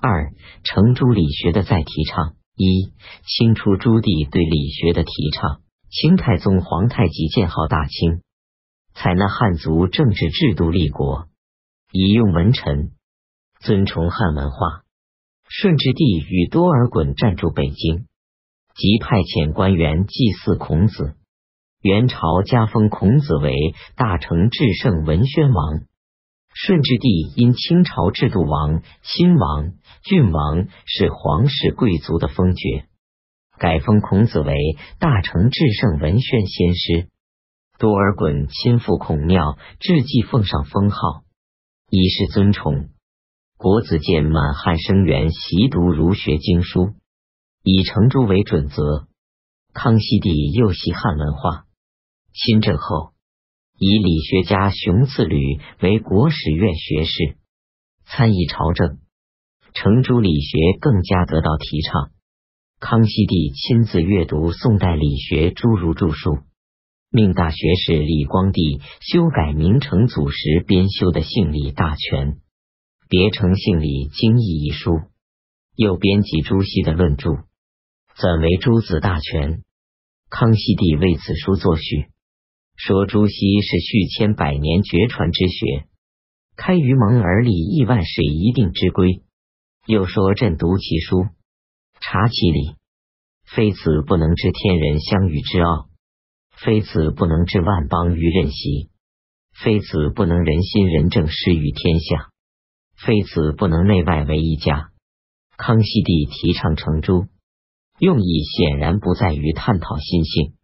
二、程朱理学的再提倡。一、清初朱棣对理学的提倡。清太宗皇太极建号大清，采纳汉族政治制度立国，以用文臣，尊崇汉文化。顺治帝与多尔衮暂驻北京，即派遣官员祭祀孔子。元朝加封孔子为大成至圣文宣王。顺治帝因清朝制度王、亲王、郡王是皇室贵族的封爵。改封孔子为大成至圣文宣先师，多尔衮亲赴孔庙致祭，奉上封号，以示尊崇。国子监满汉生源习读儒学经书，以程朱为准则。康熙帝又习汉文化，亲政后以理学家熊次履为国史院学士，参议朝政，程朱理学更加得到提倡。康熙帝亲自阅读宋代理学诸如著述，命大学士李光地修改明成祖时编修的《姓李大全》，别成《姓李经义》一书，又编辑朱熹的论著，纂为《朱子大全》。康熙帝为此书作序，说朱熹是续千百年绝传之学，开于蒙而立亿万水一定之规。又说朕读其书。察其理，非此不能知天人相与之奥；非此不能治万邦于任席；非此不能人心仁政施于天下；非此不能内外为一家。康熙帝提倡程朱，用意显然不在于探讨心性，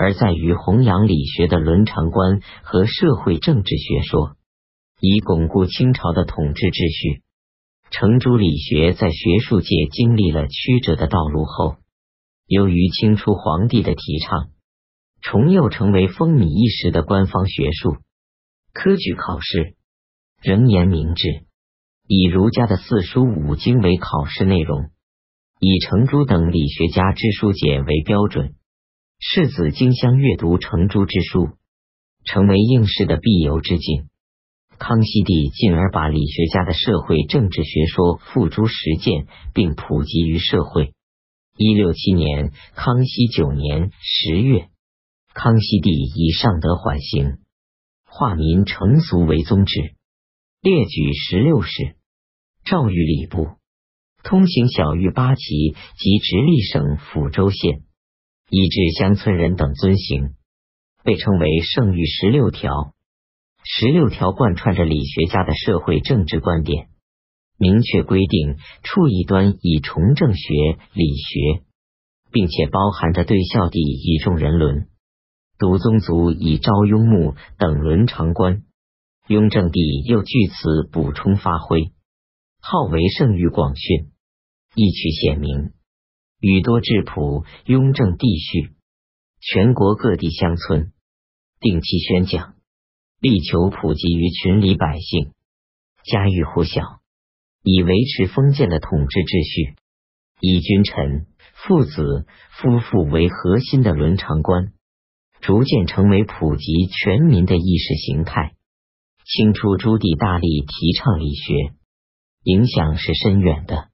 而在于弘扬理学的伦常观和社会政治学说，以巩固清朝的统治秩序。程朱理学在学术界经历了曲折的道路后，由于清初皇帝的提倡，重又成为风靡一时的官方学术。科举考试仍言明制，以儒家的四书五经为考试内容，以程朱等理学家之书解为标准，世子竞相阅读程朱之书，成为应试的必由之境。康熙帝进而把理学家的社会政治学说付诸实践，并普及于社会。一六七年，康熙九年十月，康熙帝以上德缓刑，化民成俗为宗旨，列举十六史，诏谕礼部，通行小狱八旗及直隶省抚州县，以致乡村人等遵行，被称为圣谕十六条。十六条贯穿着理学家的社会政治观点，明确规定处一端以崇正学、理学，并且包含着对孝弟以重人伦、独宗族以昭雍穆等伦常观。雍正帝又据此补充发挥，号为圣谕广训，意趣显明，语多质朴。雍正帝序，全国各地乡村定期宣讲。力求普及于群里百姓，家喻户晓，以维持封建的统治秩序。以君臣、父子、夫妇为核心的伦常观，逐渐成为普及全民的意识形态。清初朱棣大力提倡理学，影响是深远的。